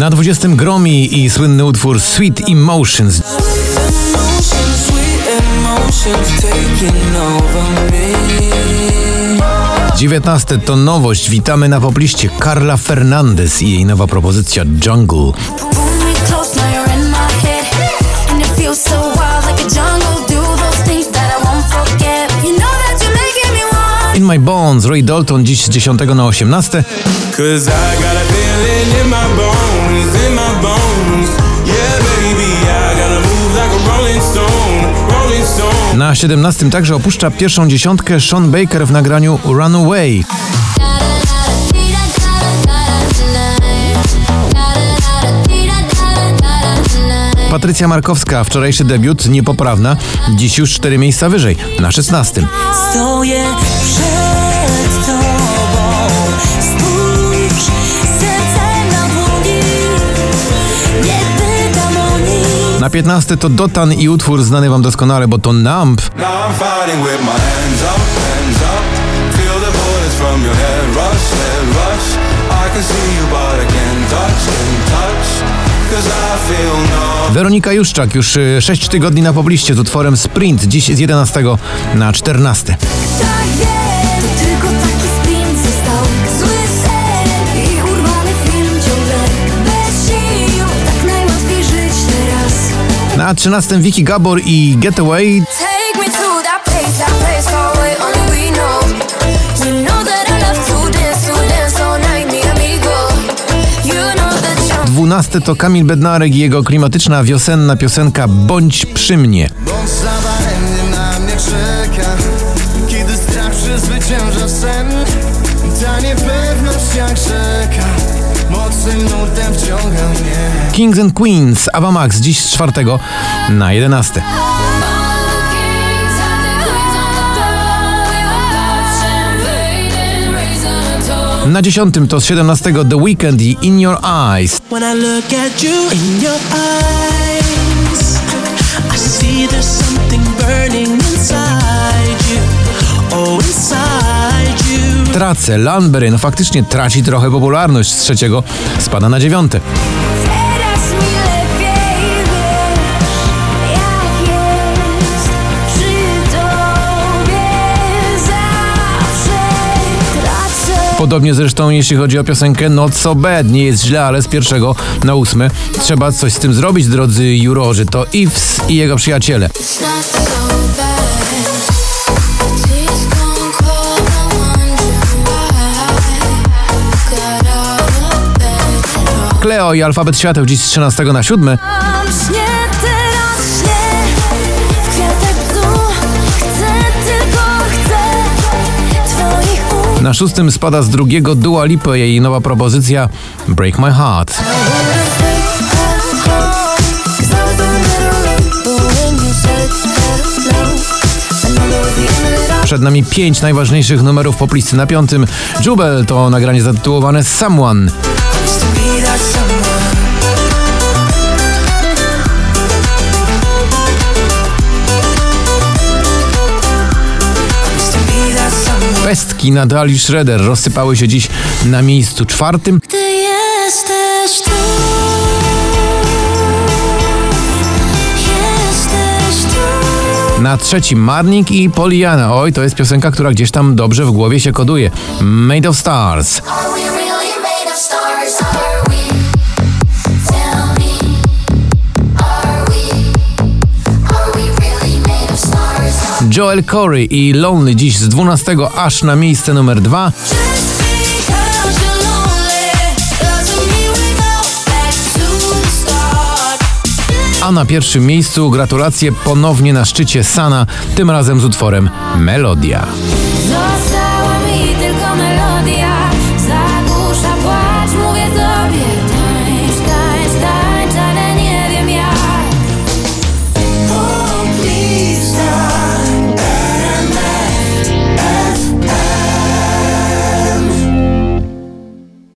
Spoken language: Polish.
Na 20 Gromi i słynny utwór Sweet Emotions. 19 to nowość. Witamy na popliście Carla Fernandez i jej nowa propozycja Jungle. In My Bones, Roy Dalton dziś z 10 na 18. Na 17 także opuszcza pierwszą dziesiątkę Sean Baker w nagraniu Runaway. Patrycja Markowska, wczorajszy debiut niepoprawna, dziś już 4 miejsca wyżej, na 16. Na 15 to Dotan i utwór znany wam doskonale, bo to Numb. Weronika Juszczak już 6 tygodni na pobliście z utworem Sprint, dziś z 11 na 14. mi amigo. You know that you're 12 to Kamil Bednarek i jego klimatyczna wiosenna piosenka Bądź przy mnie. Bądź za daremnie na mnie czeka Kiedy strach przezwycięża sen Ta niepewność jak rzeka Kings and Queens, Ava Max, dziś z 4 na 11. Na 10 to z 17 The Weekend i In Your Eyes. When I look at you in your eyes, you. Tracę, Landberry, no faktycznie traci trochę popularność z trzeciego, spada na dziewiąte. Podobnie zresztą jeśli chodzi o piosenkę Not So Bad, nie jest źle, ale z pierwszego na ósmy trzeba coś z tym zrobić, drodzy jurorzy. To Ives i jego przyjaciele. Cleo i Alfabet Świateł dziś z 13 na 7. Mam śnie, teraz śnie W kwiatek bzu Chcę, tylko chcę Twoich ust Na szóstym spada z drugiego Dua Lipa jej nowa propozycja Break My Heart. Przed nami pięć najważniejszych numerów poplisty. Na piątym Jubel to nagranie zatytułowane Someone. Pestki Nadali Schroeder rozsypały się dziś na miejscu czwartym. Ty jesteś tu Jesteś tu Na trzecim Marnik i Poliana. Oj, to jest piosenka, która gdzieś tam dobrze w głowie się koduje. Made of Stars. Joel Corey i Lonely dziś z 12 aż na miejsce numer 2. Just because you're lonely doesn't mean we go back to the start. A na pierwszym miejscu gratulacje ponownie na szczycie Sana, tym razem z utworem Melodia.